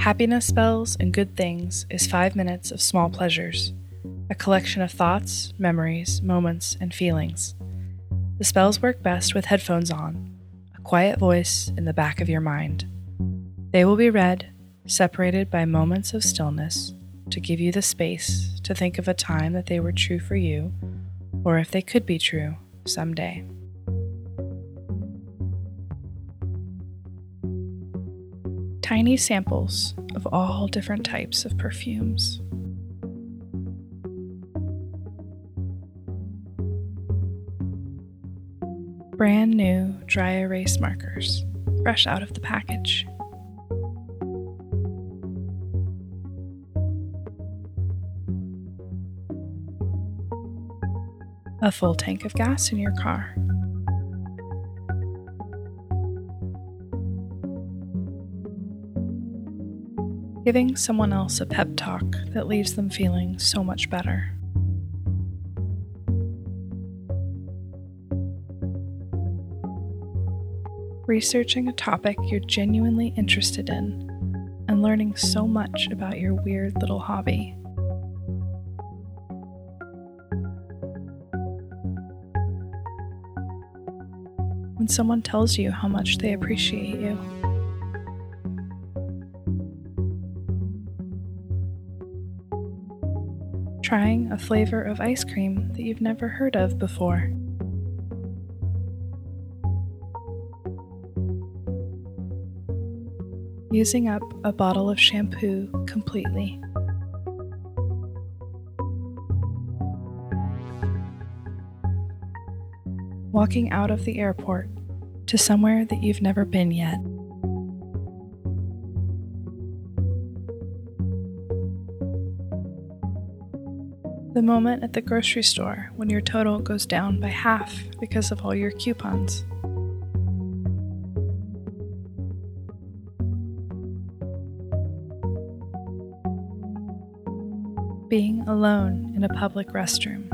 Happiness Spells and Good Things is five minutes of small pleasures, a collection of thoughts, memories, moments, and feelings. The spells work best with headphones on, a quiet voice in the back of your mind. They will be read, separated by moments of stillness, to give you the space to think of a time that they were true for you, or if they could be true someday. Tiny samples of all different types of perfumes. Brand new dry erase markers, fresh out of the package. a full tank of gas in your car. Giving someone else a pep talk that leaves them feeling so much better. Researching a topic you're genuinely interested in and learning so much about your weird little hobby. when someone tells you how much they appreciate you. Trying a flavor of ice cream that you've never heard of before. Using up a bottle of shampoo completely. walking out of the airport to somewhere that you've never been yet. The moment at the grocery store when your total goes down by half because of all your coupons. Being alone in a public restroom.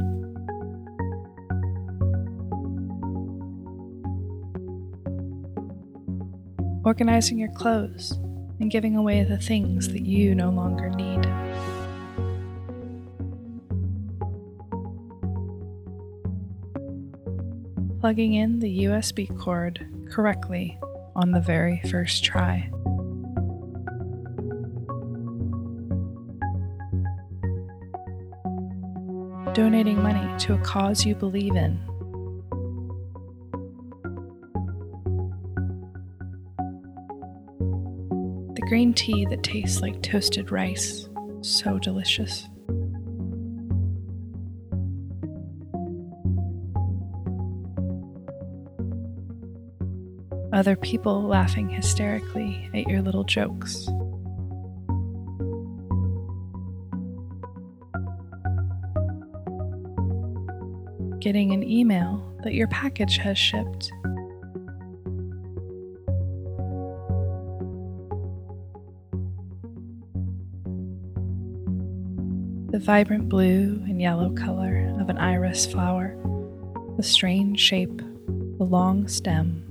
organizing your clothes, and giving away the things that you no longer need. Plugging in the USB cord correctly on the very first try. Donating money to a cause you believe in The green tea that tastes like toasted rice. So delicious. Other people laughing hysterically at your little jokes. Getting an email that your package has shipped the vibrant blue and yellow color of an iris flower, the strange shape, the long stem.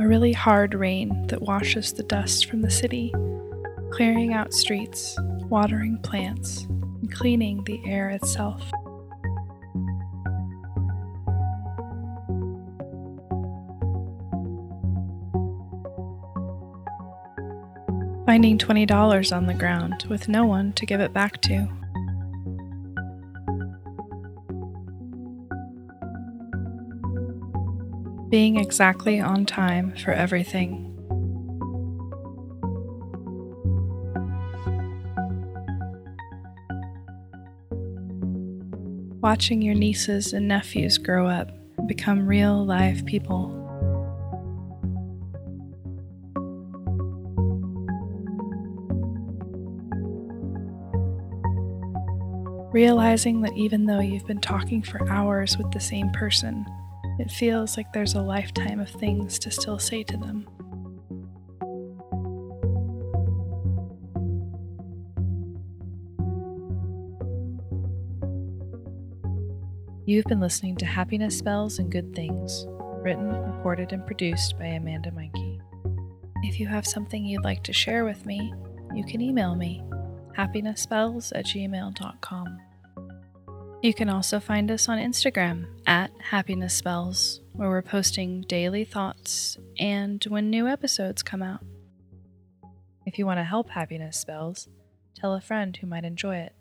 A really hard rain that washes the dust from the city, clearing out streets, watering plants, and cleaning the air itself. finding $20 on the ground with no one to give it back to. Being exactly on time for everything. Watching your nieces and nephews grow up become real live people. realizing that even though you've been talking for hours with the same person, it feels like there's a lifetime of things to still say to them. You've been listening to Happiness Spells and Good Things, written, recorded, and produced by Amanda Meyncke. If you have something you'd like to share with me, you can email me happinessspells at gmail.com. You can also find us on Instagram at Happiness Spells, where we're posting daily thoughts and when new episodes come out. If you want to help Happiness Spells, tell a friend who might enjoy it.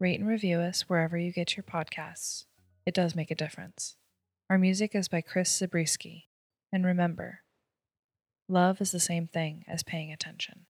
Rate and review us wherever you get your podcasts. It does make a difference. Our music is by Chris Zabriskie. And remember, love is the same thing as paying attention.